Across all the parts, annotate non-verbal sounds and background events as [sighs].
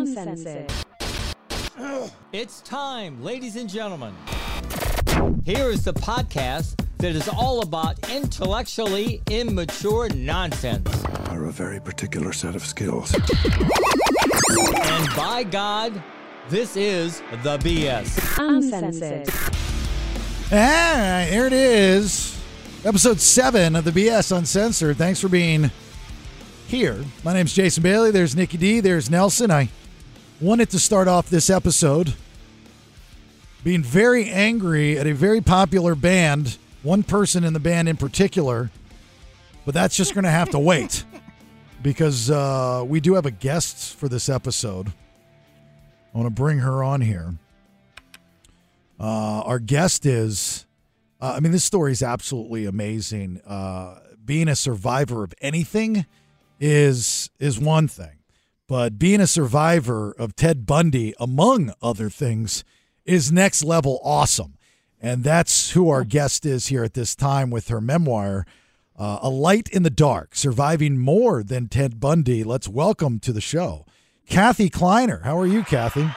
Uncensored. It's time, ladies and gentlemen. Here is the podcast that is all about intellectually immature nonsense. are a very particular set of skills. And by God, this is the BS. Uncensored. Ah, here it is. Episode 7 of the BS Uncensored. Thanks for being here. My name's Jason Bailey. There's Nikki D. There's Nelson. I wanted to start off this episode being very angry at a very popular band, one person in the band in particular, but that's just going to have to wait [laughs] because uh, we do have a guest for this episode. I want to bring her on here. Uh, our guest is, uh, I mean, this story is absolutely amazing. Uh, being a survivor of anything is is one thing, but being a survivor of Ted Bundy, among other things, is next level awesome. And that's who our guest is here at this time with her memoir, uh, A Light in the Dark Surviving More Than Ted Bundy. Let's welcome to the show, Kathy Kleiner. How are you, Kathy?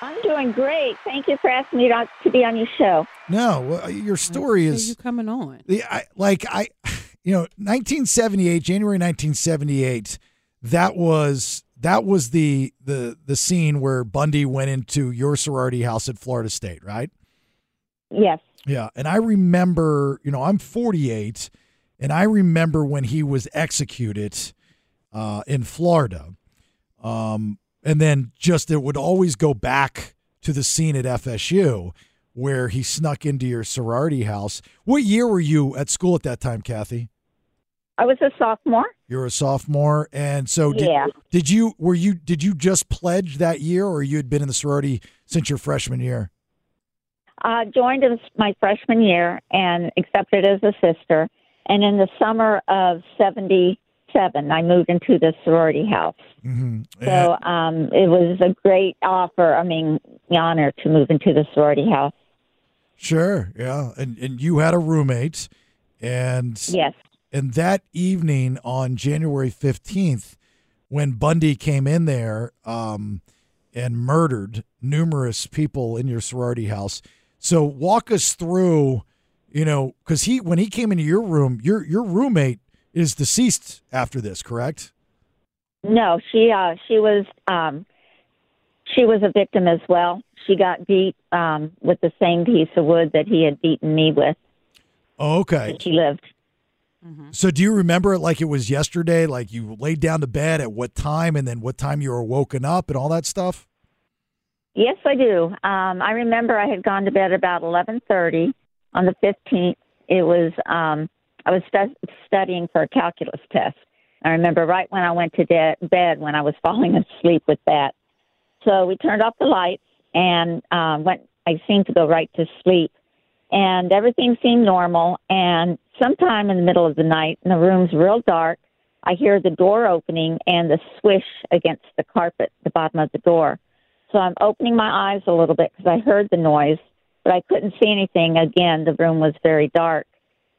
I'm doing great. Thank you for asking me to, to be on your show. No, well, your story is you coming on? the I, like I, [sighs] you know, 1978, January 1978. That was that was the the the scene where Bundy went into your sorority house at Florida State, right? Yes. Yeah, and I remember, you know, I'm 48, and I remember when he was executed uh, in Florida, um, and then just it would always go back to the scene at FSU where he snuck into your sorority house. What year were you at school at that time, Kathy? I was a sophomore. You're a sophomore, and so did, Yeah. did you were you did you just pledge that year, or you had been in the sorority since your freshman year? Uh, joined as my freshman year and accepted as a sister. And in the summer of 77, I moved into the sorority house. Mm-hmm. So um, it was a great offer, I mean, the honor to move into the sorority house. Sure, yeah, and and you had a roommate, and Yes. And that evening on January fifteenth, when Bundy came in there um, and murdered numerous people in your sorority house. So walk us through, you know, because he when he came into your room, your your roommate is deceased after this, correct? No, she uh she was um she was a victim as well. She got beat um with the same piece of wood that he had beaten me with. Oh, okay. She lived. So do you remember it like it was yesterday? Like you laid down to bed at what time, and then what time you were woken up, and all that stuff. Yes, I do. Um I remember I had gone to bed about 11:30 on the 15th. It was um I was stu- studying for a calculus test. I remember right when I went to de- bed when I was [laughs] falling asleep with that. So we turned off the lights and um, went. I seemed to go right to sleep, and everything seemed normal. And sometime in the middle of the night, and the room's real dark, I hear the door opening and the swish against the carpet, the bottom of the door. So I'm opening my eyes a little bit because I heard the noise, but I couldn't see anything. Again, the room was very dark.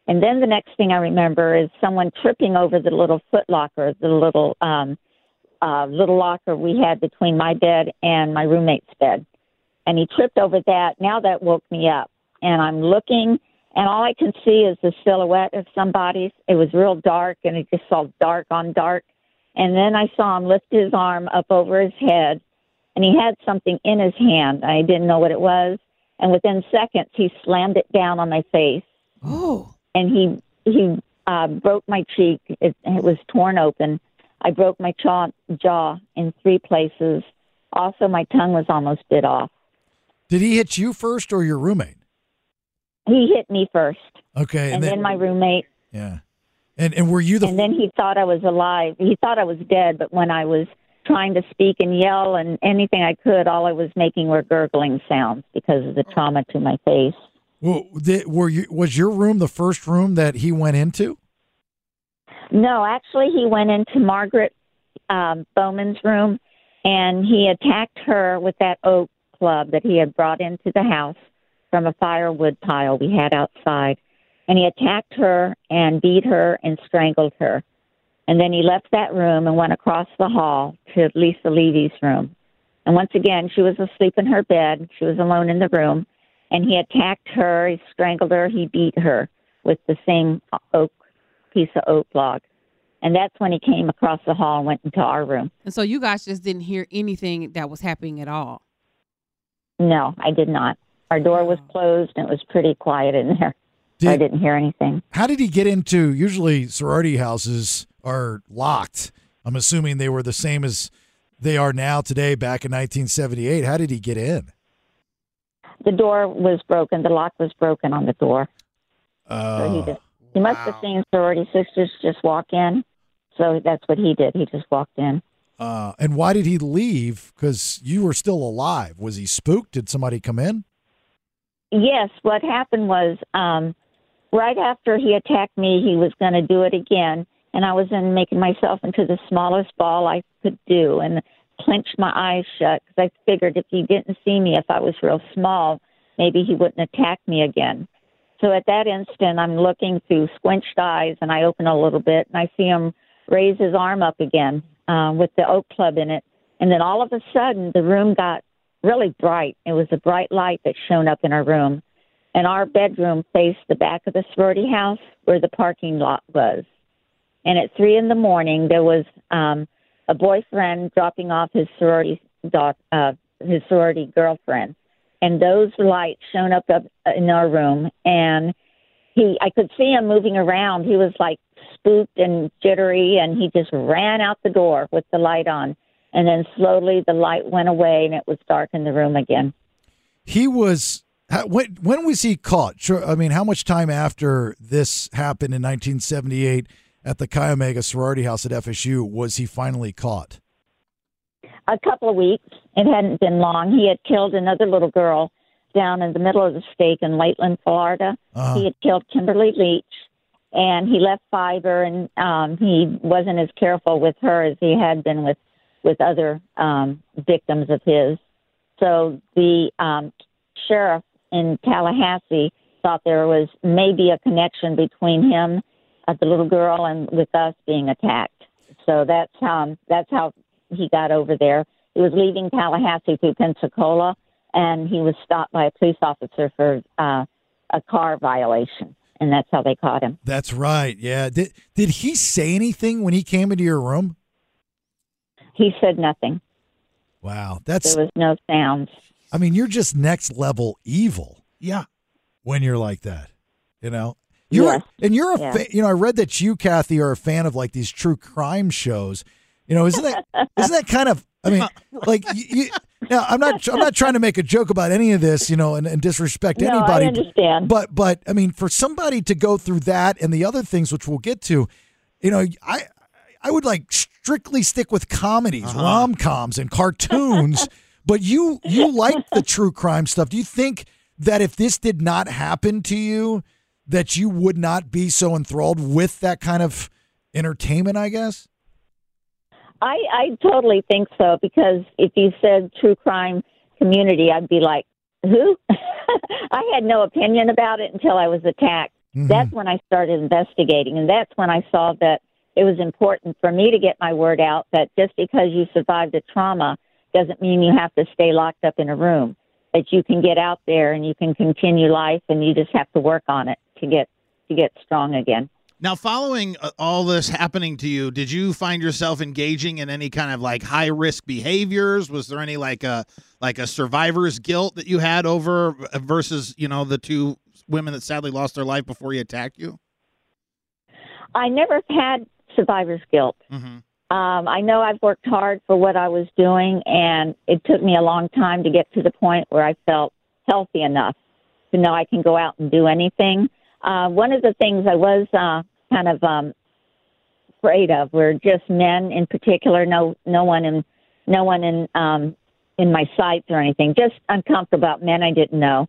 And then the next thing I remember is someone tripping over the little foot locker, the little um, uh, little locker we had between my bed and my roommate's bed. And he tripped over that. Now that woke me up. And I'm looking, and all I can see is the silhouette of somebody's. It was real dark, and it just saw dark on dark. And then I saw him lift his arm up over his head, and he had something in his hand. I didn't know what it was. And within seconds, he slammed it down on my face Oh, and he he uh, broke my cheek. It, it was torn open. I broke my jaw jaw in three places. Also, my tongue was almost bit off. Did he hit you first or your roommate? He hit me first, Okay, and, then, my roommate, yeah, and and were you the and then he thought I was alive. He thought I was dead, but when I was trying to speak and yell and anything I could, all I was making were gurgling sounds because of the trauma to my face. Well, did, were you was your room the first room that he went into? No, actually, he went into Margaret um, Bowman's room and he attacked her with that oak club that he had brought into the house from a firewood pile we had outside. And he attacked her and beat her and strangled her. And then he left that room and went across the hall to Lisa Levy's room. And once again, she was asleep in her bed. She was alone in the room. And he attacked her, he strangled her, he beat her with the same oak piece of oak log. And that's when he came across the hall and went into our room. And so you guys just didn't hear anything that was happening at all. No, I did not. Our door was closed and it was pretty quiet in there. I Did, didn't hear anything. how did he get into? Usually, sorority houses are locked. I'm assuming they were the same as they are now today. Back in 1978, how did he get in? The door was broken. The lock was broken on the door. So he Uh, just he must have seen sorority sisters just walk in. So that's what he did. He just walked in. uh, and why did he leave? Because you were still alive. Was he spooked? Did somebody come in? Yes, what happened was um, right after he attacked me, he was going to do it again, and I was in making myself into the smallest ball I could do, and clenched my eyes shut because I figured if he didn't see me, if I was real small, maybe he wouldn't attack me again. So at that instant, I'm looking through squinched eyes, and I open a little bit, and I see him raise his arm up again uh, with the oak club in it, and then all of a sudden, the room got really bright. It was a bright light that shone up in our room. And our bedroom faced the back of the sorority house where the parking lot was. And at three in the morning, there was um, a boyfriend dropping off his sorority doc, uh, his sorority girlfriend, and those lights shone up, up in our room. And he, I could see him moving around. He was like spooked and jittery, and he just ran out the door with the light on. And then slowly the light went away, and it was dark in the room again. He was. When when was he caught? Sure. I mean, how much time after this happened in 1978 at the Chi Omega sorority house at FSU was he finally caught? a couple of weeks. It hadn't been long. He had killed another little girl down in the middle of the state in Lakeland, Florida. Uh-huh. He had killed Kimberly Leach, and he left fiber, and um, he wasn't as careful with her as he had been with with other um, victims of his. So the um, sheriff in Tallahassee thought there was maybe a connection between him, uh, the little girl, and with us being attacked. So that's how that's how he got over there. He was leaving Tallahassee through Pensacola, and he was stopped by a police officer for uh, a car violation, and that's how they caught him. That's right. Yeah. Did did he say anything when he came into your room? He said nothing. Wow. That's. There was no sounds. I mean, you're just next level evil Yeah. when you're like that. You know. You're Yes. and you're a Yeah. fa- you know I read that you Kathy are a fan of like these true crime shows. You know, isn't that [laughs] isn't that kind of I mean like you, you now I'm not I'm not trying to make a joke about any of this, you know, and, and disrespect No, I anybody. understand. But but I mean for somebody to go through that and the other things which we'll get to, you know, I I would like strictly stick with comedies, uh-huh. rom coms, and cartoons. [laughs] but you you like the true crime stuff. Do you think that if this did not happen to you, that you would not be so enthralled with that kind of entertainment? I guess. I, I totally think so because if you said true crime community, I'd be like, who? [laughs] I had no opinion about it until I was attacked. Mm-hmm. That's when I started investigating, and that's when I saw that it was important for me to get my word out that just because you survived a trauma doesn't mean you have to stay locked up in a room. That you can get out there and you can continue life, and you just have to work on it to get to get strong again. Now, following uh, all this happening to you, did you find yourself engaging in any kind of like high risk behaviors? Was there any like a like a survivor's guilt that you had over uh, versus you know the two women that sadly lost their life before he attacked you? I never had survivor's guilt. Mm-hmm. Um, I know I've worked hard for what I was doing, and it took me a long time to get to the point where I felt healthy enough to know I can go out and do anything. Uh, one of the things I was uh, kind of um, afraid of were just men in particular. No, no one in, no one in um, in my sights or anything. Just uncomfortable about men I didn't know.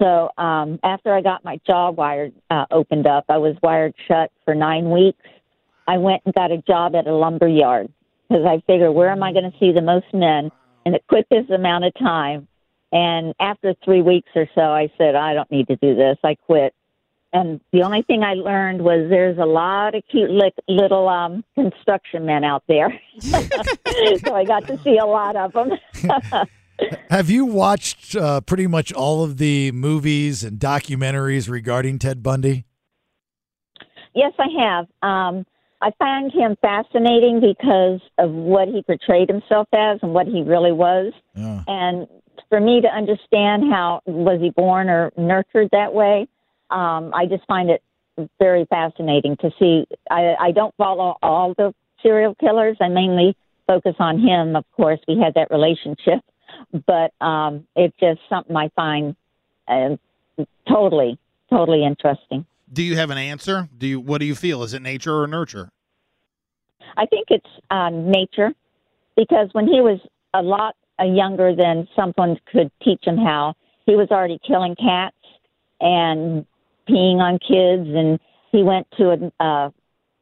So um, after I got my jaw wired uh, opened up, I was wired shut for nine weeks. I went and got a job at a lumber yard because I figured where am I going to see the most men in the quickest amount of time. And after three weeks or so, I said I don't need to do this. I quit, and the only thing I learned was there's a lot of cute li- little um, construction men out there. [laughs] so I got to see a lot of them. [laughs] Have you watched uh, pretty much all of the movies and documentaries regarding Ted Bundy? yes, I have. Um, I find him fascinating because of what he portrayed himself as and what he really was. Yeah. And for me to understand how was he born or nurtured that way, um, I just find it very fascinating to see. I, I don't follow all the serial killers. I mainly focus on him. Of course, we had that relationship, but um, it's just something I find uh, totally, totally interesting. Do you have an answer? Do you what do you feel? Is it nature or nurture? I think it's uh, nature because when he was a lot uh, younger than someone could teach him how, he was already killing cats and peeing on kids, and he went to a, uh,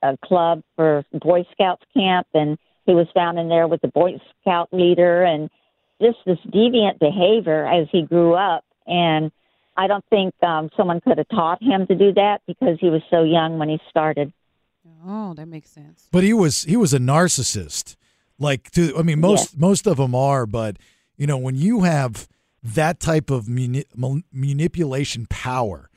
a club for Boy Scouts camp, and he was found in there with the Boy Scout leader, and just this deviant behavior as he grew up. And I don't think um, someone could have taught him to do that because he was so young when he started. Oh, that makes sense. But he was he was a narcissist. Like to I mean most most of them are, but you know when you have that type of mani- manipulation power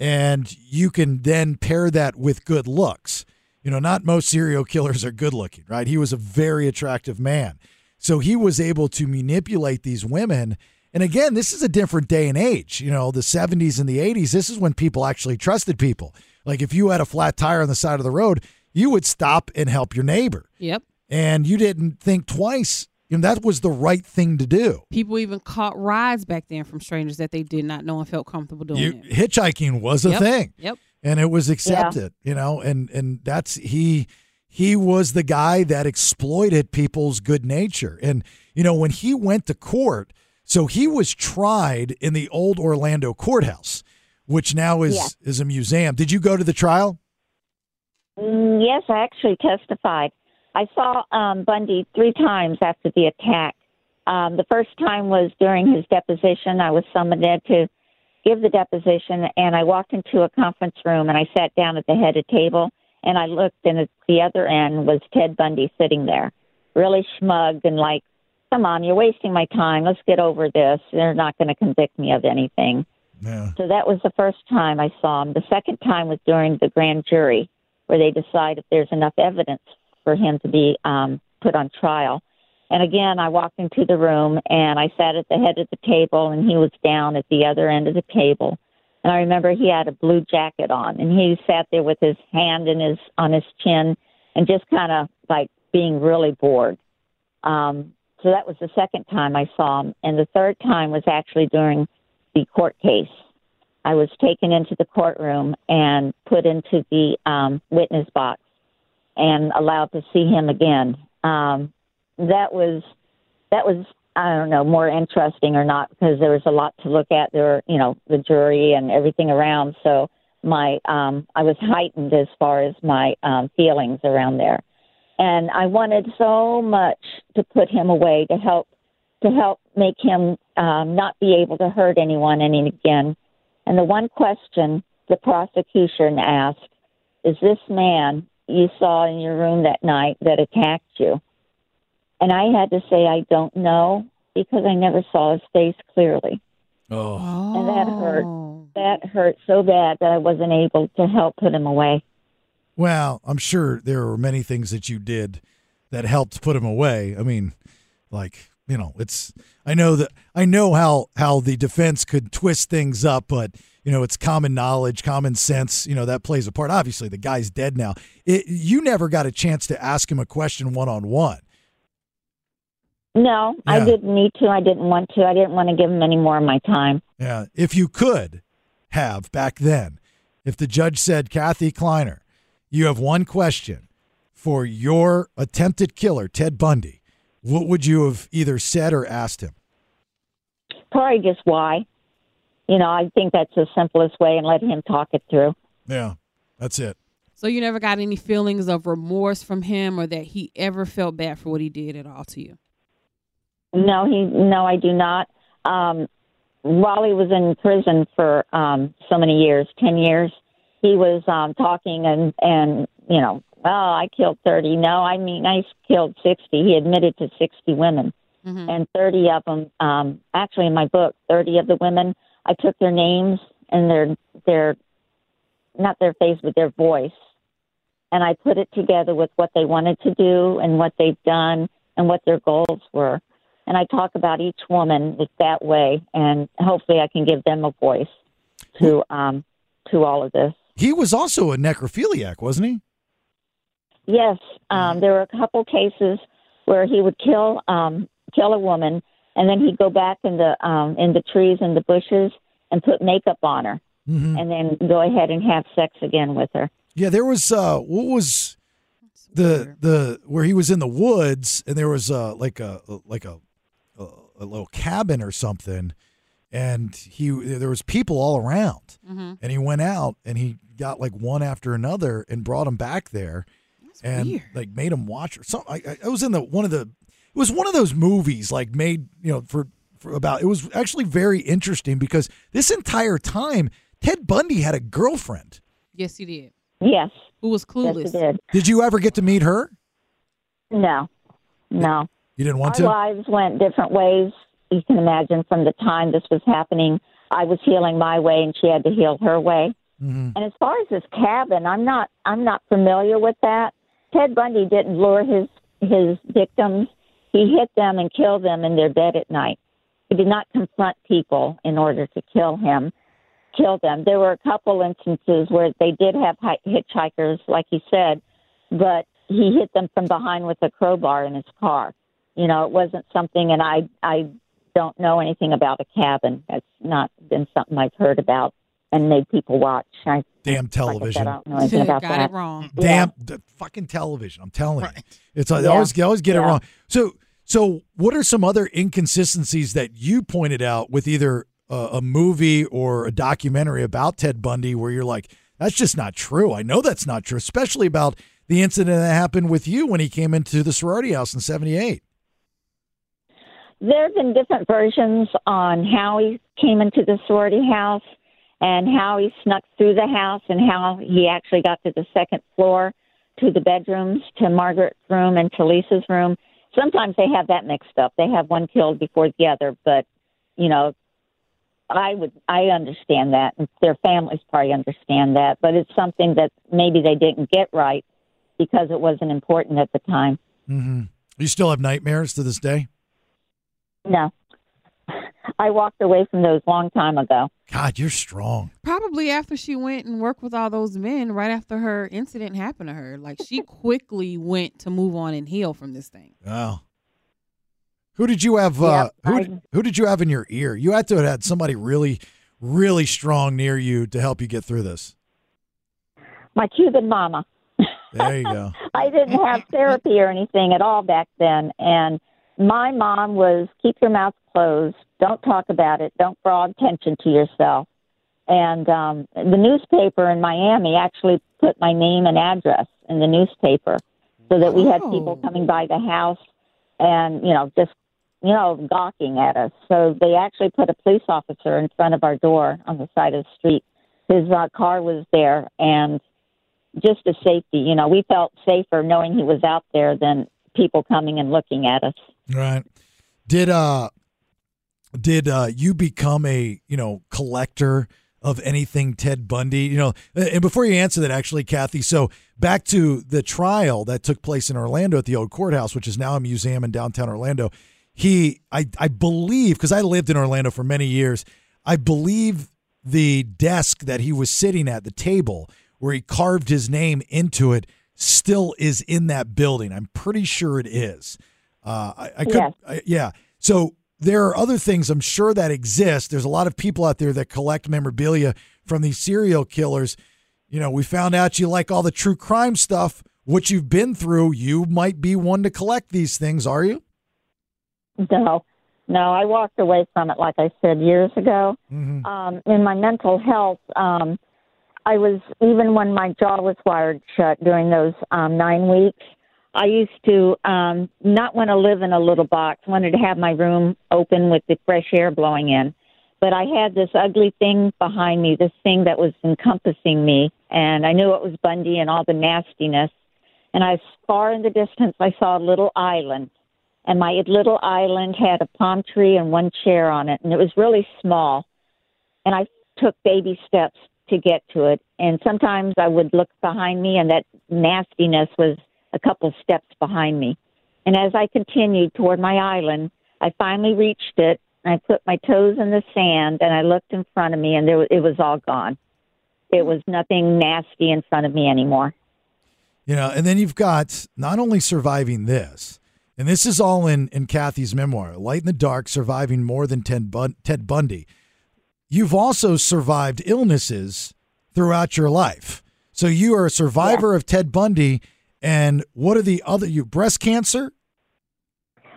and you can then pair that with good looks. You know, not most serial killers are good looking, right? He was a very attractive man. So he was able to manipulate these women. And again, this is a different day and age. You know, the 70s and the 80s, this is when people actually trusted people. Like if you had a flat tire on the side of the road, you would stop and help your neighbor. Yep. And you didn't think twice. You know, that was the right thing to do. People even caught rides back then from strangers that they did not know and felt comfortable doing You, it. hitchhiking was a Yep. thing. Yep. and it was accepted you know and and that's he he was the guy that exploited people's good nature and you know when he went to court so he was tried in the old orlando courthouse which now is Yeah. is a museum did you go to the trial Mm, Yes, I actually testified. I saw um, Bundy three times after the attack. Um, the first time was during his deposition. I was summoned in to give the deposition, and I walked into a conference room and I sat down at the head of the table, and I looked, and at the other end was Ted Bundy sitting there, really smug and like, "Come on, you're wasting my time. Let's get over this. They're not going to convict me of anything." yeah So that was the first time I saw him. The second time was during the grand jury, where they decide if there's enough evidence for him to be um, put on trial. And again, I walked into the room and I sat at the head of the table, and he was down at the other end of the table. And I remember he had a blue jacket on, and he sat there with his hand in his on his chin, and just kind of like being really bored. Um, so that was the second time I saw him, and the third time was actually during the court case. I was taken into the courtroom and put into the um, witness box and allowed to see him again. Um, that was that was I don't know more interesting or not because there was a lot to look at. There were you know the jury and everything around. So my um, I was heightened as far as my um, feelings around there, and I wanted so much to put him away to help to help make him um, not be able to hurt anyone any again. And the one question the prosecution asked is this man you saw in your room that night that attacked you? And I had to say, I don't know because I never saw his face clearly. oh Oh. And that hurt. That hurt so bad that I wasn't able to help put him away. Well i'm sure there were many things that you did that helped put him away i mean like you know it's i know that i know how how the defense could twist things up but you know it's common knowledge common sense you know that plays a part obviously the guy's dead now it, you never got a chance to ask him a question one-on-one No, Yeah. I didn't need to. I didn't want to. I didn't want to give him any more of my time. yeah if you could have back then if the judge said kathy kleiner you have one question for your attempted killer ted bundy what would you have either said or asked him Probably just why. You know, I think that's the simplest way and let him talk it through. yeah that's it So you never got any feelings of remorse from him or that he ever felt bad for what he did at all to you? No, he no, I do not. Um, Raleigh was in prison for um, so many years, ten years. He was um, talking and and you know, well, I killed thirty. No, I mean I killed sixty. He admitted to sixty women, Mhm. and thirty of them. Um, actually, in my book, thirty of the women, I took their names and their their not their face, but their voice, and I put it together with what they wanted to do and what they've done and what their goals were. And I talk about each woman that way, and hopefully, I can give them a voice to um, to all of this. He was also a necrophiliac, wasn't he? Yes, um, there were a couple cases where he would kill um, kill a woman, and then he'd go back in the um, in the trees and the bushes and put makeup on her, Mm-hmm. and then go ahead and have sex again with her. Yeah, there was uh what was the the where he was in the woods and there was uh like a like a a, a little cabin or something and he there was people all around Mhm. and he went out and he got like one after another and brought them back there and weird. like made them watch or something. I, I- I was in the one of the it was one of those movies like made you know for for about it was actually very interesting because this entire time Ted Bundy had a girlfriend. Yes, he did. Yes, Who was yes, clueless? he did. Did you ever get to meet her? No, no. You didn't want Our to? lives went different ways. You can imagine from the time this was happening, I was healing my way, and she had to heal her way. Mhm. And as far as this cabin, I'm not I'm not familiar with that. Ted Bundy didn't lure his his victims. He hit them and killed them in their bed at night. He did not confront people in order to kill him, kill them. There were a couple instances where they did have hi- hitchhikers, like he said, but he hit them from behind with a crowbar in his car. You know, it wasn't something, and I I don't know anything about a cabin. That's not been something I've heard about and made people watch. I, Damn like I television. said, I don't know anything about [laughs] Got that. it wrong. Damn the fucking television. I'm telling you. It's I Yeah. always I always get it wrong. So so what are some other inconsistencies that you pointed out with either a, a movie or a documentary about Ted Bundy where you're like that's just not true. I know that's not true, especially about the incident that happened with you when he came into the sorority house in 78. There have been different versions on how he came into the sorority house and how he snuck through the house and how he actually got to the second floor to the bedrooms, to Margaret's room and to Lisa's room. Sometimes they have that mixed up. They have one killed before the other, but you know, I would I understand that, their families probably understand that. But it's something that maybe they didn't get right because it wasn't important at the time. Mm-hmm. You still have nightmares to this day? No, I walked away from those long time ago. God, you're strong. Probably after she went and worked with all those men, right after her incident happened to her. Like she [laughs] quickly went to move on and heal from this thing. Wow. Who did you have? Uh, Yeah, who, I- who did you have in your ear? You had to have had somebody really, really strong near you to help you get through this. My Cuban mama. There you go. [laughs] I didn't have therapy or anything at all back then, and my mom was keep your mouth closed, don't talk about it, don't draw attention to yourself. And um, the newspaper in Miami actually put my name and address in the newspaper, so that we had people Oh. coming by the house and you know just you know gawking at us. So they actually put a police officer in front of our door on the side of the street. His uh, car was there, and just a safety. You know, we felt safer knowing he was out there than people coming and looking at us. Right. Did uh did uh you become a, you know, collector of anything Ted Bundy? You know, and before you answer that actually, Kathy, so back to the trial that took place in Orlando at the old courthouse, which is now a museum in downtown Orlando. He I I believe because I lived in Orlando for many years, I believe the desk that he was sitting at, the table where he carved his name into it, still is in that building. I'm pretty sure it is. Uh, I, I could, Yes. I, yeah. So there are other things I'm sure that exist. There's a lot of people out there that collect memorabilia from these serial killers. You know, we found out you like all the true crime stuff. What you've been through, you might be one to collect these things, are you? No, no, I walked away from it, like I said years ago. Mm-hmm. Um, in my mental health, um, I was even when my jaw was wired shut during those um, nine weeks. I used to um, not want to live in a little box. Wanted to have my room open with the fresh air blowing in, but I had this ugly thing behind me, this thing that was encompassing me, and I knew it was Bundy and all the nastiness. And I, far in the distance, I saw a little island, and my little island had a palm tree and one chair on it, and it was really small. And I took baby steps to get to it, and sometimes I would look behind me, and that nastiness was a couple steps behind me. And as I continued toward my island, I finally reached it. And I put my toes in the sand, and I looked in front of me, and there it was all gone. It was nothing nasty in front of me anymore. You know, and then you've got not only surviving this, and this is all in in Kathy's memoir, Light in the Dark, surviving more than Ted, Bun- Ted Bundy. You've also survived illnesses throughout your life. So you are a survivor of Ted Bundy, and what are the other? You breast cancer,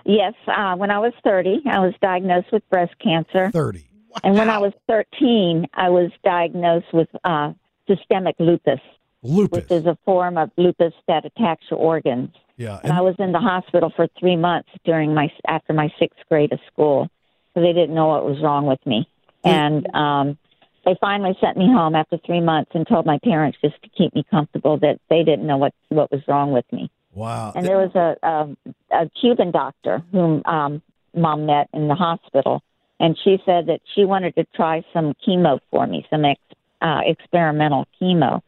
Yes, uh, when I was 30, I was diagnosed with breast cancer. thirty. And when I was 13, I was diagnosed with uh, systemic lupus, Lupus. which is a form of lupus that attacks your organs. yeah, And I was in the hospital for three months during my after my sixth grade of school, so they didn't know what was wrong with me. And um, they finally sent me home after three months and told my parents just to keep me comfortable that they didn't know what what was wrong with me. wow. And there was a a, a Cuban doctor whom um, mom met in the hospital, and she said that she wanted to try some chemo for me, some ex, uh, experimental chemo.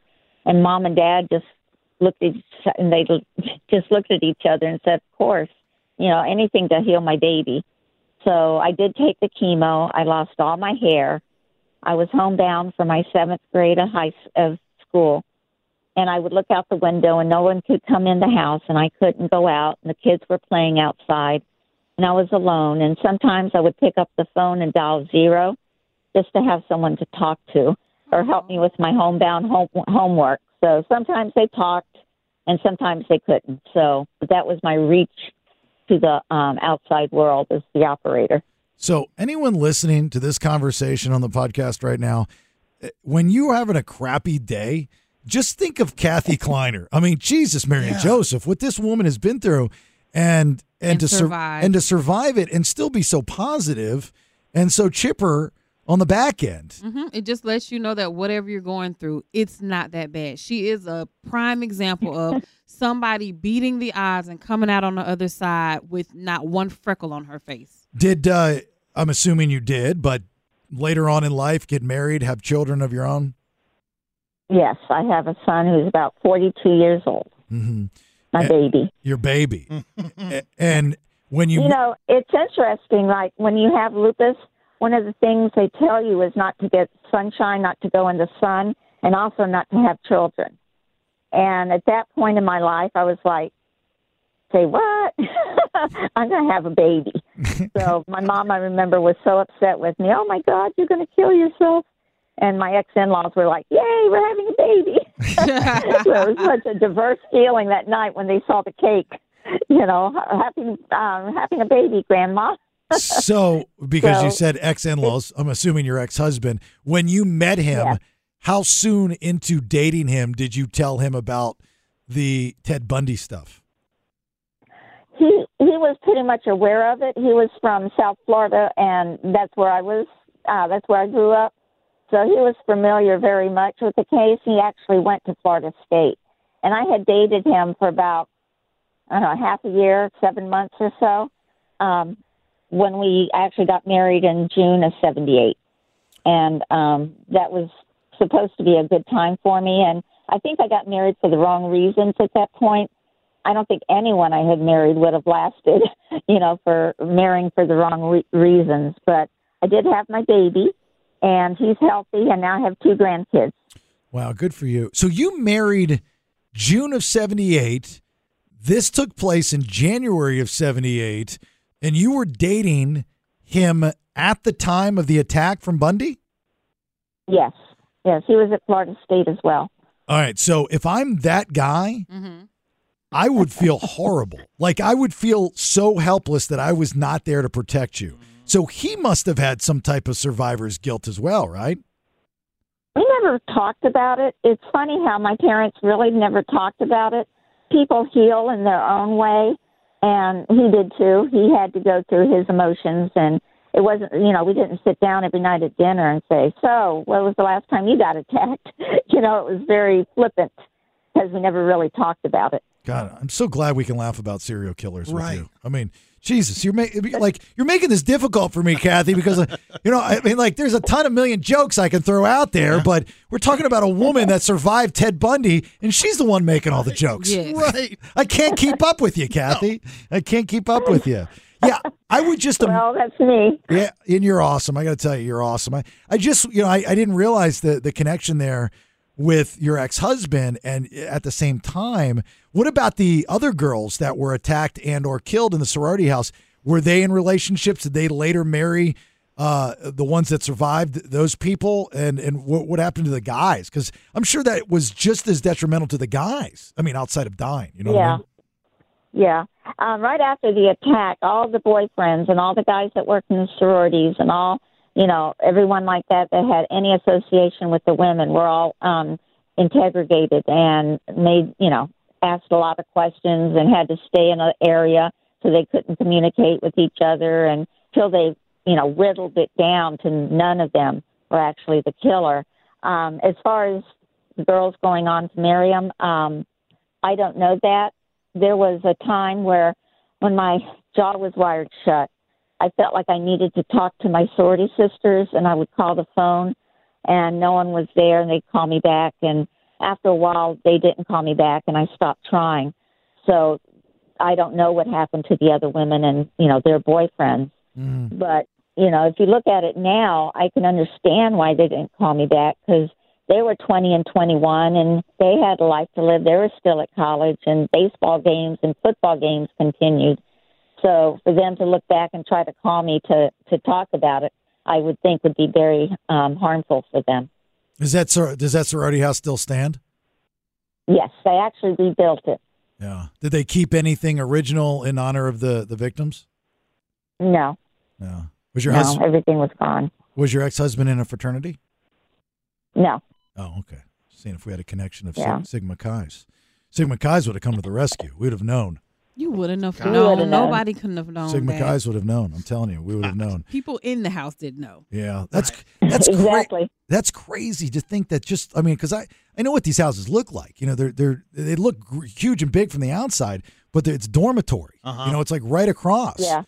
And mom and dad just looked at each, and they just looked at each other and said, "Of course, you know anything to heal my baby." So I did take the chemo. I lost all my hair. I was homebound for my seventh grade of high of school and I would look out the window and no one could come in the house and I couldn't go out and the kids were playing outside and I was alone and sometimes I would pick up the phone and dial zero just to have someone to talk to or help me with my homebound home, homework. So sometimes they talked and sometimes they couldn't. So that was my reach to the um, outside world as the operator. So, anyone listening to this conversation on the podcast right now, eh, when you're having a crappy day, just think of Kathy [laughs] Kleiner. I mean, Jesus, Mary and Joseph, what this woman has been through, and and, And to sur- survive. and to survive it and still be so positive and so chipper on the back end. hmm It just lets you know that whatever you're going through, it's not that bad. She is a prime example of [laughs] somebody beating the odds and coming out on the other side with not one freckle on her face. Did uh, I'm assuming you did, but later on in life, get married, have children of your own? Yes, I have a son who's about 42 years old, hmm my baby. Your baby, [laughs] A- and when you, You know, it's interesting. Like when you have lupus, one of the things they tell you is not to get sunshine, not to go in the sun, and also not to have children. And at that point in my life, I was like, say what? [laughs] I'm going to have a baby. [laughs] so my mom, I remember, was so upset with me. Oh my God, you're going to kill yourself. And my ex-in-laws were like, "Yay, we're having a baby!" [laughs] so it was such a diverse feeling that night when they saw the cake. You know, having um, having a baby, Grandma. So because you said ex-in-laws, I'm assuming your ex-husband. When you met him, Yeah. how soon into dating him did you tell him about the Ted Bundy stuff? He he was pretty much aware of it. He was from South Florida, and that's where I was. Uh, that's where I grew up. So he was familiar very much with the case. He actually went to Florida State, and I had dated him for about I don't know half a year, seven months or so. Um, when we actually got married in June of '78, and um, that was supposed to be a good time for me. And I think I got married for the wrong reasons at that point. I don't think anyone I had married would have lasted, [laughs] you know, for marrying for the wrong re- reasons. But I did have my baby, and he's healthy, and now I have two grandkids. Wow, good for you. So you married June of 78. This took place in January of 78 and you were dating him at the time of the attack from Bundy? Yes, yes, he was at Florida State as well. All right, so if I'm that guy, hmm I would feel horrible. Like I would feel so helpless that I was not there to protect you. So he must have had some type of survivor's guilt as well, right? We never talked about it. It's funny how my parents really never talked about it. People heal in their own way, and he did too. He had to go through his emotions, and it wasn't, you know, we didn't sit down every night at dinner and say, "So, when was the last time you got attacked?" [laughs] you know, it was very flippant because we never really talked about it. God, I'm so glad we can laugh about serial killers with you. I mean, Jesus, you're making [laughs] like you're making this difficult for me, Kathy, because uh, you know, I mean, like there's a ton of million jokes I can throw out there, but we're talking about a woman that survived Ted Bundy, and she's the one making all the jokes. Right. I can't keep up with you, Kathy. I can't keep up with you. Yeah, I would just. Well, that's me. yeah, and you're awesome. I got to tell you, you're awesome. I, I just, you know, I, I didn't realize the the connection there with your ex husband, and at the same time, what about the other girls that were attacked and or killed in the sorority house? Were they in relationships? Did they later marry uh, the ones that survived those people? And and what what happened to the guys? Because I'm sure that was just as detrimental to the guys. I mean, outside of dying, you know. what I Yeah. mean? Yeah. Um, right after the attack, all the boyfriends and all the guys that worked in the sororities and all, you know, everyone like that that had any association with the women were all um, interrogated and made, you know, asked a lot of questions and had to stay in an area so they couldn't communicate with each other until they, you know, whittled it down to none of them were actually the killer. Um, as far as the girls going on to marry him, um, I don't know that there was a time where when my jaw was wired shut, I felt like I needed to talk to my sorority sisters, and I would call the phone, and no one was there, and they'd call me back. And after a while, they didn't call me back, and I stopped trying. So I don't know what happened to the other women and you know their boyfriends. Mm. But you know, if you look at it now, I can understand why they didn't call me back because they were 20 and 21 and they had a life to live. They were still at college and baseball games and football games continued. So for them to look back and try to call me to to talk about it, I would think would be very um, harmful for them. Is that does that sorority house still stand? Yes, they actually rebuilt it. Yeah. Did they keep anything original in honor of the the victims? No, No. Was your no, husband everything was gone. was your ex husband in a fraternity? No, Oh, okay. Seeing if we had a connection of Yeah. Sig- Sigma Chi's. Sigma Chi's would have come to the rescue. We'd have known. You wouldn't have You known. would've known. Nobody couldn't have known. Sigma that. Chi's would have known. I'm telling you, we would have known. People in the house didn't know. Yeah, that's that's cra- that's crazy to think that just I mean because I I know what these houses look like. You know, they're they're they look huge and big from the outside, but it's dormitory. Uh-huh. You know, it's like right across. Yeah.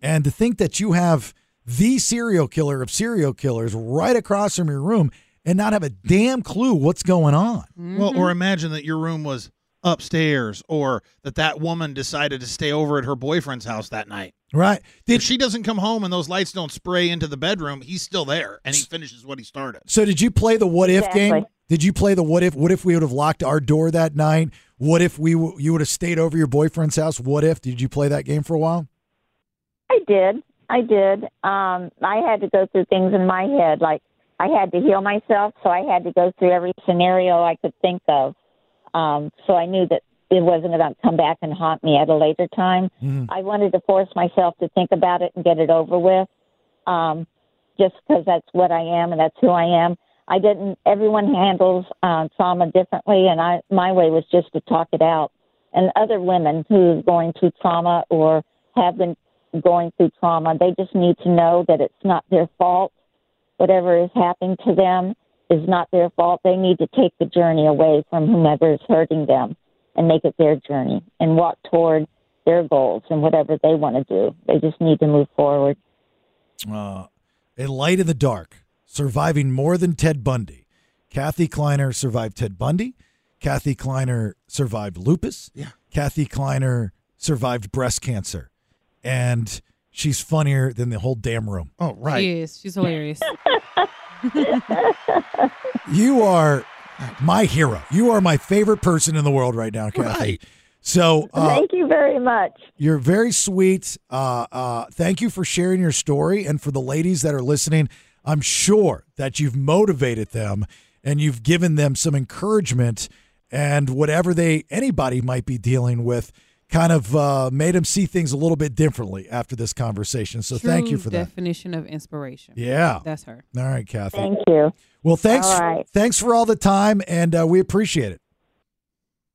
And to think that you have the serial killer of serial killers right across from your room and not have a damn clue what's going on. Well, or imagine that your room was upstairs, or that that woman decided to stay over at her boyfriend's house that night. Right? If Did she doesn't come home and those lights don't spray into the bedroom, he's still there and he finishes what he started. so did you play the what if game? Did you play the what if? What if we would have locked our door that night? What if we w- you would have stayed over your boyfriend's house? What if? Did you play that game for a while? I did. I did. Um, I had to go through things in my head. Like I had to heal myself, so I had to go through every scenario I could think of. Um, so I knew that it wasn't going to come back and haunt me at a later time. Mhm. I wanted to force myself to think about it and get it over with, um, just because that's what I am and that's who I am. I didn't. Everyone handles uh, trauma differently, and I my way was just to talk it out. And other women who are going through trauma or have been going through trauma, they just need to know that it's not their fault. Whatever is happening to them is not their fault. They need to take the journey away from whomever is hurting them and make it their journey and walk toward their goals and whatever they want to do. They just need to move forward. uh, a light in the dark, surviving more than Ted Bundy. Kathy Kleiner survived Ted Bundy. Kathy Kleiner survived lupus. Yeah. Kathy Kleiner survived breast cancer. And she's funnier than the whole damn room. Oh, right. She is. She's hilarious. [laughs] [laughs] You are my hero. You are my favorite person in the world right now, Kathy. Right. So uh, Thank you very much. You're very sweet. Uh, uh, thank you for sharing your story. And for the ladies that are listening, I'm sure that you've motivated them and you've given them some encouragement and whatever they anybody might be dealing with kind of uh, made him see things a little bit differently after this conversation. So thank you True for that. Definition of inspiration. Yeah. That's her. All right, Kathy. Thank you. Well, thanks. All right. Thanks for all the time, and uh, we appreciate it.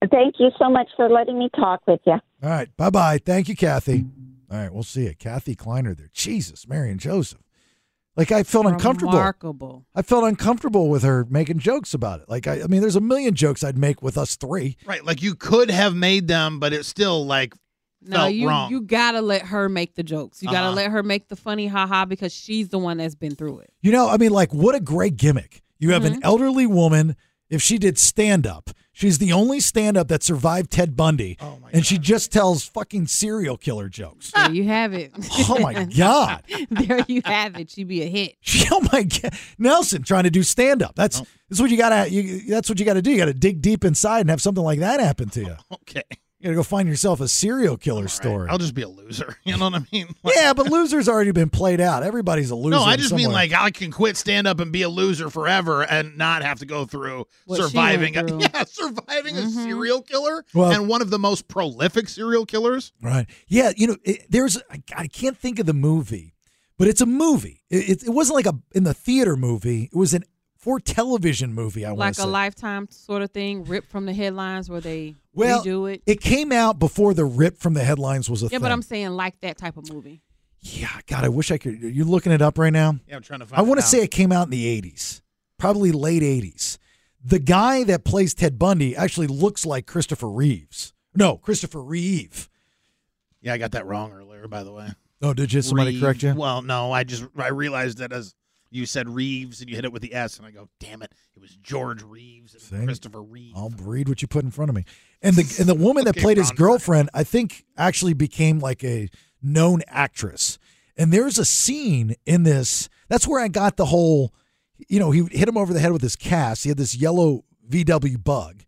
Thank you so much for letting me talk with you. All right. Bye bye. Thank you, Kathy. All right, we'll see you, Kathy Kleiner there. Jesus, Mary and Joseph. Like I felt uncomfortable. Remarkable. I felt uncomfortable with her making jokes about it. Like I, I mean, there's a million jokes I'd make with us three. Right, like you could have made them, but it's still like No, felt you wrong. you gotta let her make the jokes. You gotta Uh-huh. let her make the funny haha because she's the one that's been through it. You know, I mean, like what a great gimmick. You have an Mm-hmm. elderly woman. If she did stand up, she's the only stand up that survived Ted Bundy, Oh my and she just tells fucking serial killer jokes. There you have it. oh my [laughs] god. there you have it. She'd be a hit. She, [laughs] oh my god, Nelson trying to do stand up. That's Oh. that's what you gotta. You, that's what you got to do. You got to dig deep inside and have something like that happen to you. [laughs] okay. You got to go find yourself a serial killer All right, story. I'll just be a loser. [laughs] You know what I mean? Like- [laughs] yeah, but loser's already been played out. Everybody's a loser. No, I just mean like I can quit stand up and be a loser forever and not have to go through What surviving. A, [laughs] through. yeah, surviving a Mhm. serial killer Well- and one of the most prolific serial killers. Right. Yeah. You know, it, there's, I, I can't think of the movie, but it's a movie. It, it, it wasn't like a, in the theater movie. It was an for television movie, I want Like a say. lifetime sort of thing, ripped from the headlines where they Well, redo it. It came out before the rip from the headlines was a Yeah, thing. but I'm saying like that type of movie. yeah. God, I wish I could. Are you looking it up right now? Yeah, I'm trying to find. I want to say it came out in the 80s, probably late 80s. The guy that plays Ted Bundy actually looks like Christopher Reeves. No, Christopher Reeve. Yeah, I got that wrong earlier. By the way, Oh, did you? Somebody Reeve- correct you? Well, no, I just I realized that as you said Reeves and you hit it with the S, and I go, damn it, it was George Reeves and See? Christopher Reeve. I'll read what you put in front of me. And the and the woman that Okay, played his girlfriend, I think, actually became like a known actress. And there's a scene in this. That's where I got the whole. You know, he hit him over the head with his cast. He had this yellow VW bug,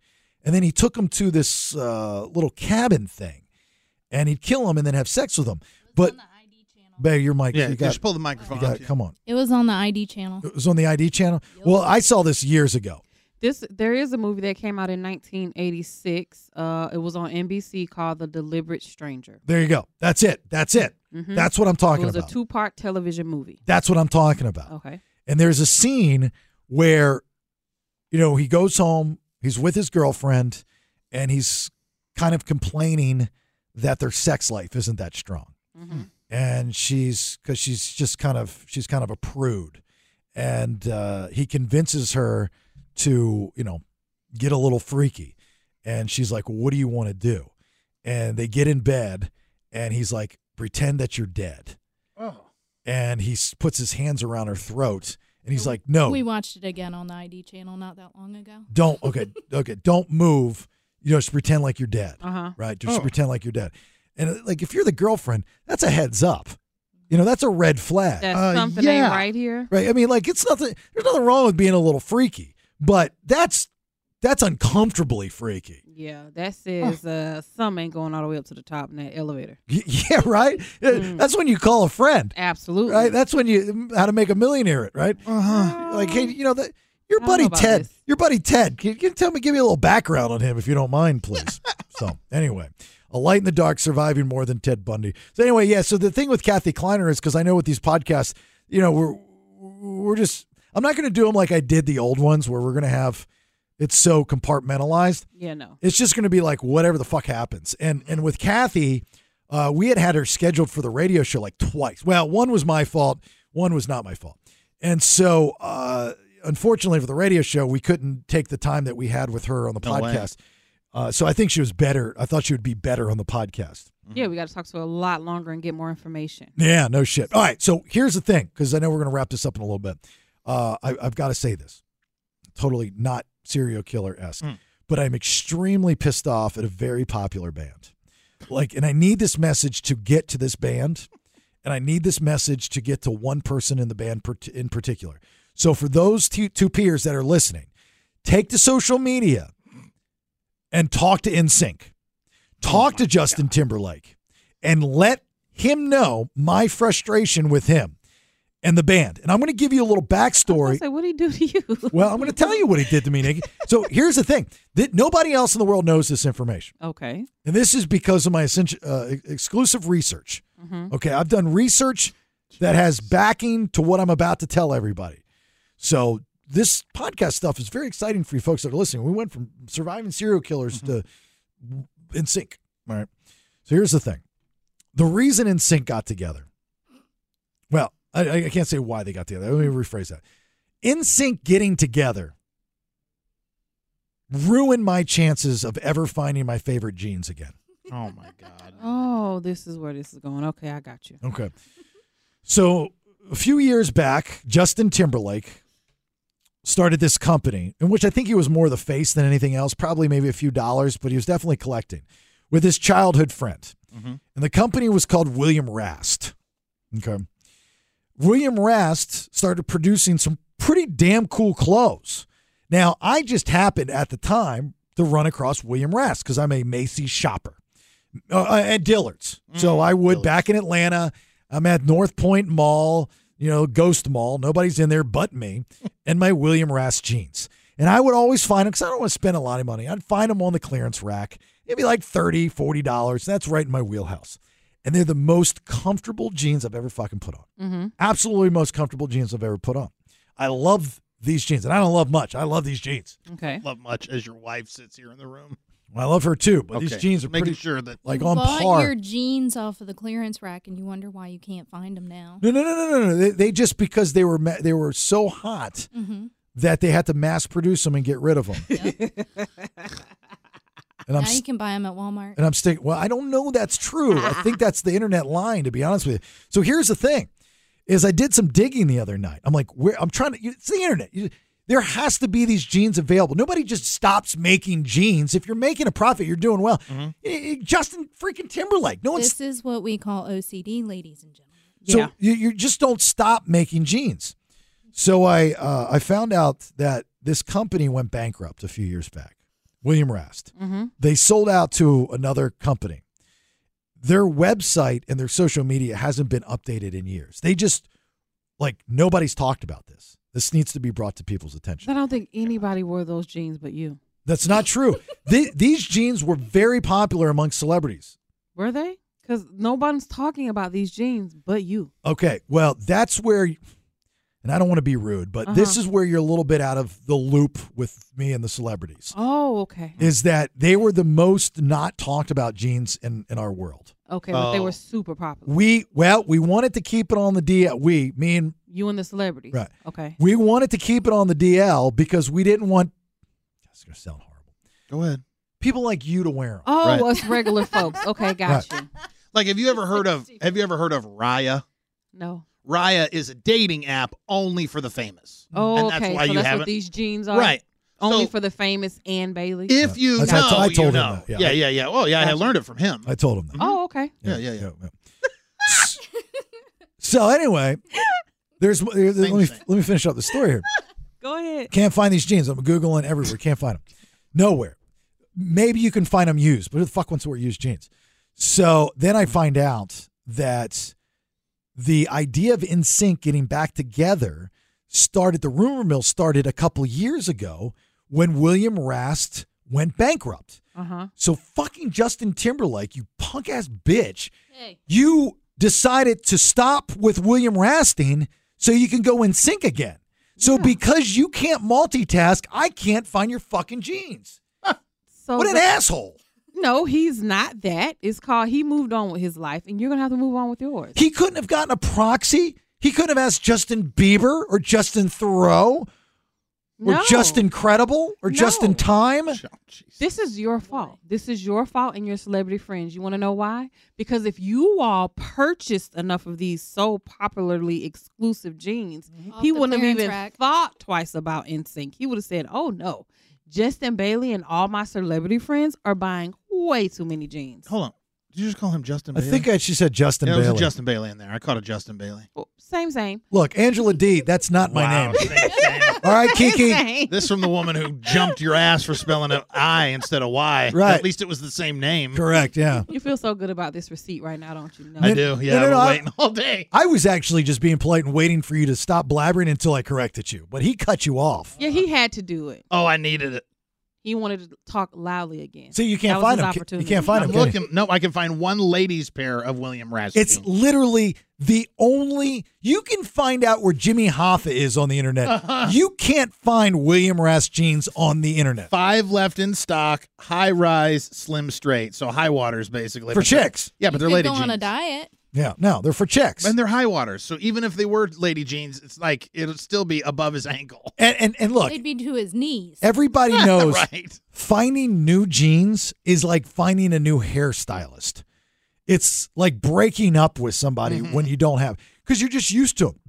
and then he took him to this uh, little cabin thing, and he'd kill him and then have sex with him. But, babe, your mic. yeah, you got, just pull the microphone. got up come on. It was on the ID channel. It was on the ID channel. Well, I saw this years ago. This there is a movie that came out in 1986. Uh, it was on NBC called The Deliberate Stranger. There you go. That's it. That's it. Mhm. That's what I'm talking about. It was about. a two-part television movie. That's what I'm talking about. Okay. And there's a scene where, you know, he goes home, he's with his girlfriend, and he's kind of complaining that their sex life isn't that strong. Mhm. And she's, because she's just kind of, she's kind of a prude. And uh, he convinces her to, you know, get a little freaky. And she's like, What do you want to do? And they get in bed, and he's like, Pretend that you're dead Oh. and he puts his hands around her throat and he's like no We watched it again on the ID channel not that long ago. don't okay [laughs] okay don't move you know just pretend like you're dead Uh huh. right just Oh. pretend like you're dead and uh, like if you're the girlfriend that's a heads up you know that's a red flag That's Uh, something yeah. right here. right i mean like it's nothing there's nothing wrong with being a little freaky but that's that's uncomfortably freaky Yeah, that says uh, some ain't going all the way up to the top in that elevator. [laughs] Yeah right Mm. that's when you call a friend Absolutely. right that's when you how to make a millionaire it right Uh-huh. like hey you know that your I don't know buddy ted this. your buddy ted can, can you tell me give me a little background on him if you don't mind please [laughs] so anyway a light in the dark surviving more than ted bundy so anyway yeah so the thing with kathy kleiner is because i know with these podcasts you know we're we're just i'm not going to do them like i did the old ones where we're going to have it's so compartmentalized yeah, no. it's just going to be like whatever the fuck happens. And and with Kathy, uh, we had had her scheduled for the radio show like twice. Well, one was my fault, one was not my fault. And so, uh, unfortunately for the radio show, we couldn't take the time that we had with her on the No way. podcast. Uh, so I think she was better. I thought she would be better on the podcast. Yeah, we got to talk to her a lot longer and get more information. Yeah, no shit. All right, so here's the thing, because I know we're going to wrap this up in a little bit. Uh, I, I've got to say this, totally not serial killer esque, Mm. but I'm extremely pissed off at a very popular band. Like, and I need this message to get to this band, and I need this message to get to one person in the band per- in particular. So for those two, two peers that are listening, take to social media and talk to NSYNC. Talk to Justin Timberlake and let him know my frustration with him and the band. And I'm going to give you a little I backstory. say, what did he do to you? [laughs] Well, I'm going to tell you what he did to me, Nikki. So [laughs] here's the thing: that nobody else in the world knows this information, okay. and this is because of my essential, uh, exclusive research. Mhm. Okay, I've done research that has backing to what I'm about to tell everybody. So this podcast stuff is very exciting for you folks that are listening. We went from surviving serial killers to NSYNC. All right. So here's the thing. the reason NSYNC got together. Well, I, I can't say why they got together. Let me rephrase that. NSYNC getting together ruined my chances of ever finding my favorite jeans again. Oh my god. Oh, this is where this is going. Okay, I got you. Okay. So a few years back, Justin Timberlake started this company in which I think he was more the face than anything else, probably maybe a few dollars, but he was definitely collecting with his childhood friend. Mm-hmm. And the company was called William Rast. Okay. William Rast started producing some pretty damn cool clothes. Now, I just happened at the time to run across William Rast because I'm a Macy's shopper uh, at Dillard's. So I would back in Atlanta. I'm at North Point Mall, you know, Ghost Mall. Nobody's in there but me [laughs] and my William Rast jeans. And I would always find them because I don't want to spend a lot of money. I'd find them on the clearance rack. It'd be like $30, $40. That's right in my wheelhouse. And they're the most comfortable jeans I've ever fucking put on. Mm-hmm. Absolutely most comfortable jeans I've ever put on. I love these jeans. And I don't love much. I love these jeans. Okay. Love much as your wife sits here in the room. I love her too, but these jeans are making pretty sure that like you on bought par. your jeans off of the clearance rack, and you wonder why you can't find them now. No, no, no, no, no, no. They, they just because they were ma- they were so hot Mm-hmm. that they had to mass produce them and get rid of them. [laughs] and I'm now you st- can buy them at Walmart. and I'm sticking. Well, I don't know that's true. I think that's the internet line, to be honest with you. So here's the thing: is I did some digging the other night. I'm like, where I'm trying to. It's the internet. You, there has to be these jeans available. Nobody just stops making jeans. If you're making a profit, you're doing well. Eh, eh, Justin freaking Timberlake. No one's This is what we call OCD, ladies and gentlemen. So Yeah. you, you just don't stop making jeans. So I uh, I found out that this company went bankrupt a few years back. William Rast. Mm-hmm. They sold out to another company. Their website and their social media hasn't been updated in years. They just like nobody's talked about this. This needs to be brought to people's attention. I don't think anybody wore those jeans but you. That's not true. [laughs] The- these jeans were very popular among celebrities. Were they? Because nobody's talking about these jeans but you. Okay, well, that's where, and I don't want to be rude, but this Uh-huh. is where you're a little bit out of the loop with me and the celebrities. Oh, okay. Is that they were the most not talked about jeans in, in our world. Okay, but they Oh. were super popular. We, well, we wanted to keep it on the DL. We, me and, You and the celebrities. Right. Okay. we wanted to keep it on the DL because we didn't want, that's going to sound horrible, Go ahead. people like you to wear them. Oh, Right. us regular folks. Okay, [laughs] got you. Like, have you ever heard of? Have you ever heard of Raya? No. Raya is a dating app only for the famous. Oh, and okay. that's why so you that's haven't. what these jeans are. right. Only So- for the famous Ann Bailey. If you That's- know, I t- I told you him know. that, yeah. yeah, yeah, yeah. Well, yeah, I Gotcha. learned it from him. I told him that. Mm-hmm. Oh, okay. Yeah, yeah, yeah. So anyway, there's, there's let me thing. let me finish up the story here. Go ahead. Can't find these jeans. I'm googling everywhere. Can't find them. Nowhere. Maybe you can find them used, but who the fuck wants to wear used jeans? So then I find out that the idea of NSYNC getting back together started. The rumor mill started a couple years ago when William Rast went bankrupt. Uh huh. So fucking Justin Timberlake, you punk ass bitch, Hey. you decided to stop with William Rasting so you can go in sync again. So because you can't multitask, I can't find your fucking jeans. So What an the- asshole. No, he's not that. It's called he moved on with his life, and you're gonna have to move on with yours. He couldn't have gotten a proxy. He couldn't have asked Justin Bieber or Justin Theroux or No. Justin Credible or No. Justin Time. Oh. This is your fault. This is your fault and your celebrity friends. You want to know why? Because if you all purchased enough of these so popularly exclusive jeans, mm-hmm. Off he wouldn't have even rack. thought twice about NSYNC. He would have said, "Oh no, Justin Bailey and all my celebrity friends are buying way too many jeans." Hold on. Did you just call him Justin I Bailey? think I, she said Justin yeah, there was Bailey. a Justin Bailey in there. I caught a Justin Bailey. Oh, Same, same. Look, Angela D, that's not my Wow, name. same, same. [laughs] All right, Kiki. Same. This from the woman who jumped your ass for spelling an I instead of Y. Right. At least it was the same name. Correct, yeah. You feel so good about this receipt right now, don't you? No. I do. Yeah, no, no, I've no, been I- waiting all day. I was actually just being polite and waiting for you to stop blabbering until I corrected you, but he cut you off. Yeah, he had to do it. Oh, I needed it. He wanted to talk loudly again. See, you can't That find his him. You can't find I'm him. looking. No, I can find one ladies pair of William Raskin. It's literally The only you can find out where Jimmy Hoffa is on the internet. Uh-huh. You can't find William Rast jeans on the internet Five left in stock, high rise, slim straight. So high waters basically. for chicks. Yeah, but You they're could lady go jeans. on a diet. Yeah, no, they're for chicks. And they're high waters. So even if they were lady jeans, it's like it'll still be above his ankle. [laughs] And and, and look, They'd be to his knees. everybody [laughs] knows right. finding new jeans is like finding a new hairstylist. It's like breaking up with somebody Mm-hmm. when you don't have because you're just used to 'em.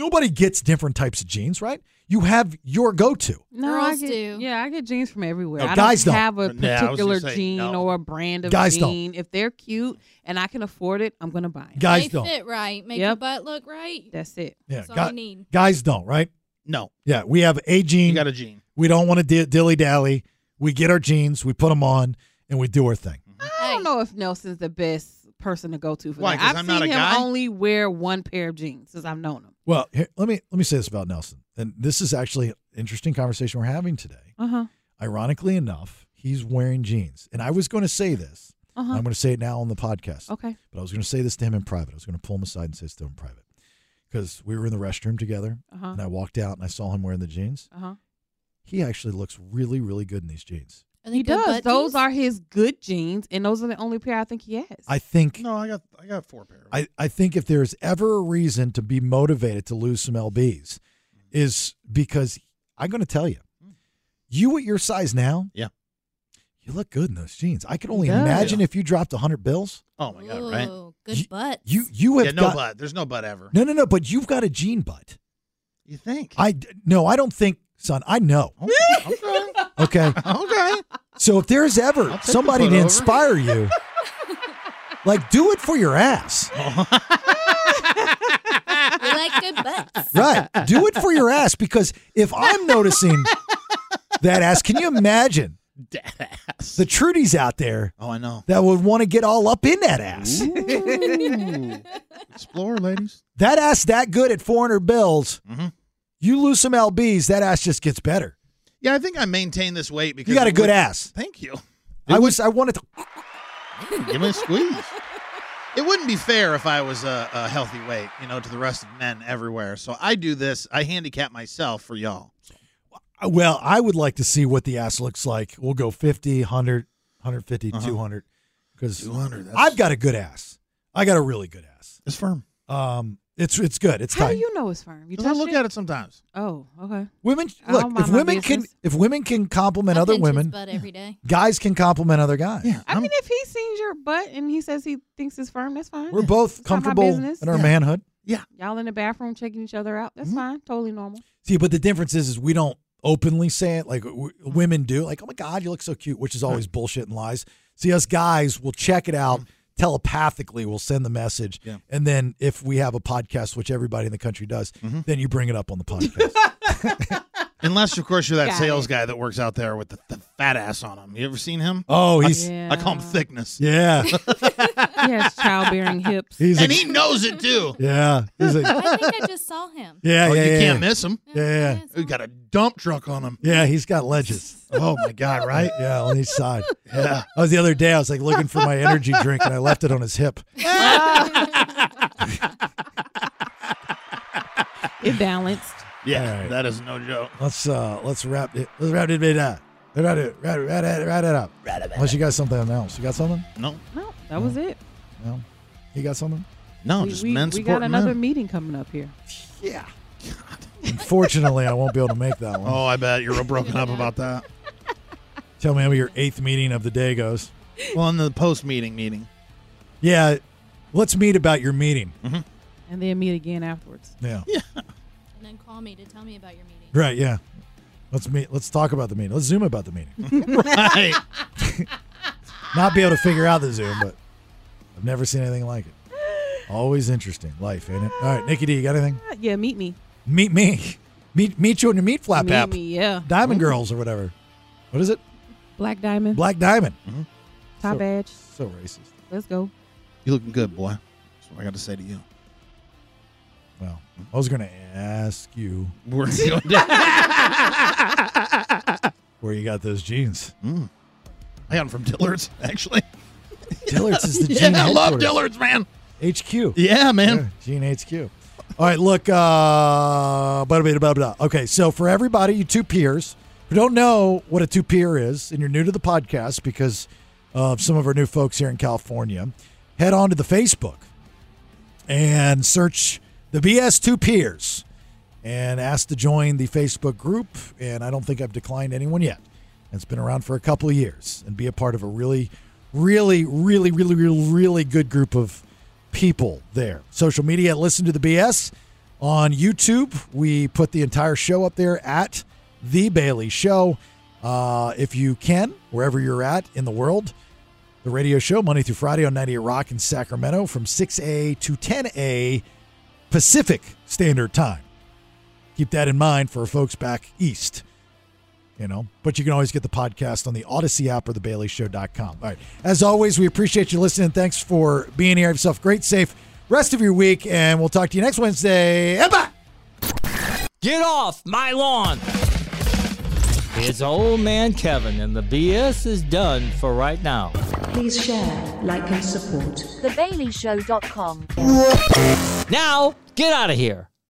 Nobody gets different types of jeans, right? You have your go-to. No, I get, do. Yeah, I get jeans from everywhere. No, I guys don't don't. have a Yeah, I was gonna particular say, jean no. or a brand of Guys don't. If they're cute and I can afford it, I'm gonna buy it. Guys they don't. fit right. Make your Yep. butt look right. That's it. Yeah, That's all gu- need. guys don't, right? No, Yeah, we have a jean. you got a jean. we don't want to di- dilly dally. We get our jeans, we put them on, and we do our thing. I don't know if Nelson's the best person to go to for Why, that. 'cause I've I'm seen not a him guy? only wear one pair of jeans since I've known him. Well, here, let me let me say this about Nelson, and this is actually an interesting conversation we're having today. Uh huh. Ironically enough, he's wearing jeans, and I was going to say this. Uh huh. I'm going to say it now on the podcast. Okay. But I was going to say this to him in private. I was going to pull him aside and say this to him in private because we were in the restroom together, Uh huh. and I walked out and I saw him wearing the jeans. Uh huh. He actually looks really, really good in these jeans. Are they He does. Those jeans? are his good jeans, and those are the only pair I think he has. I think No, I got I got four pairs. I, I think if there's ever a reason to be motivated to lose some lbs is because i'm going to tell you you at your size now Yeah. you look good in those jeans i can only does. imagine if you dropped 100 bills oh my god, right? Good You- butt. you you have Yeah, no got butt. There's no butt ever. no no no but you've got a jean butt You think? i no i don't think son i know okay. okay okay. [laughs] Okay. So if there's ever I'll the somebody foot to over. inspire you like do it for your ass [laughs] We like good butts. Right. Do it for your ass because if I'm noticing that ass, can you imagine Dead ass. the Trudies out there Oh, I know. that would want to get all up in that ass? Ooh. [laughs] Explore, ladies. That ass that good at 400 bills. Mhm. You lose some lbs, that ass just gets better. Yeah, I think I maintain this weight because You got a good would- ass. Thank you. I was I wanted to Give me a squeeze. It wouldn't be fair if I was a, a healthy weight, you know, to the rest of men everywhere. So I do this. I handicap myself for y'all. well, I would like to see what the ass looks like. We'll go 50, 100, 150, Uh-huh. 200 cuz 200. I've got a good ass. I got a really good ass. it's firm. Um it's it's good. It's How tight. do you know it's firm? You Because I touched look it? at it sometimes. Oh, okay. Women I look don't if my women can business. if women can compliment I other pinch his women, butt every day. guys can compliment other guys. Yeah. I I'm- mean, if he sees your butt and he says he thinks it's firm, that's fine. We're both It's not my comfortable business. in our manhood. Yeah. manhood. Y'all in the bathroom checking each other out. That's Mhm. fine. Totally normal. See, but the difference is, is we don't openly say it like w- women do. Like, oh my god, you look so cute, which is always bullshit and lies. See, us guys will check it out telepathically. We'll send the message, Yeah. and then if we have a podcast, which everybody in the country does, Mhm. then you bring it up on the podcast. [laughs] Unless, of course, you're that Got sales it. guy that works out there with the, the fat ass on him. You ever seen him? oh, he's Yeah. I call him thickness. yeah, he [laughs] [laughs] has childbearing [laughs] hips. he's And a, he knows it too. yeah, he's a, I think I just saw him. yeah, oh, yeah, you yeah, can't yeah. miss him. Yeah, yeah. I saw We got a dump truck on him. Yeah, he's got ledges. Oh my god! Right? Yeah, on each side. [laughs] Yeah. I was the other day. I was like looking for my energy drink, and I left it on his hip. [laughs] It balanced. Yeah. All right. That is no joke. Let's uh let's wrap it. Let's wrap it up. Wrap it, wrap it, wrap it, wrap it up. Unless you got something else. You got something? No. No, that was it. No. You got something? No. we just we, men we got another men. meeting coming up here. Yeah. Unfortunately, I won't be able to make that one. Oh, I bet you're real broken up about that. [laughs] Tell me how your eighth meeting of the day goes. Well, in the post meeting meeting. Yeah. Let's meet about your meeting. Mm-hmm. And then meet again afterwards. Yeah. And then call me to tell me about your meeting. Right. Yeah. Let's meet. Let's talk about the meeting. Let's zoom about the meeting. [laughs] right. [laughs] Not be able to figure out the zoom, but I've never seen anything like it. Always interesting. Life, ain't it? All right, Nikki D, you got anything? Uh, Yeah, meet me. Meet me. Meet meet you on your meat flap meet app. me. Yeah. Diamond mm-hmm. Girls or whatever. What is it? Black diamond. Black Diamond. Mm-hmm. top so- badge. So racist. Let's go. You looking good, boy. That's what I got to say to you. Well, I was going to ask you We're going down. where you got those jeans. Mm. I got them from Dillard's, [laughs] actually. Dillard's is the [laughs] yeah, jean I love. Dillard's, man. HQ. Yeah, man. Gene HQ. All right, look. Uh, blah, blah, blah, blah. Okay, so for everybody, you two peers who don't know what a two peer is, and you're new to the podcast because of some of our new folks here in California, head on to the Facebook and search the BS Two Peers and ask to join the Facebook group. And I don't think I've declined anyone yet. It's been around for a couple of years and be a part of a really, really, really, really, really, really good group of people there. Social media, listen to the BS on YouTube. We put the entire show up there at The Bailey Show. Uh, if you can, wherever you're at in the world, the radio show Monday through Friday on 98 Rock in Sacramento from 6A to 10A Pacific Standard Time. Keep that in mind for folks back east. You know, but you can always get the podcast on the Audacy app or the BaileyShow.com. All right. As always, we appreciate you listening. Thanks for being here. Have yourself a great, safe rest of your week, and we'll talk to you next Wednesday. And bye. Get off my lawn! It's old man Kevin, and the BS is done for right now. Please share, like, and support. TheBaileyShow.com. Now, get out of here.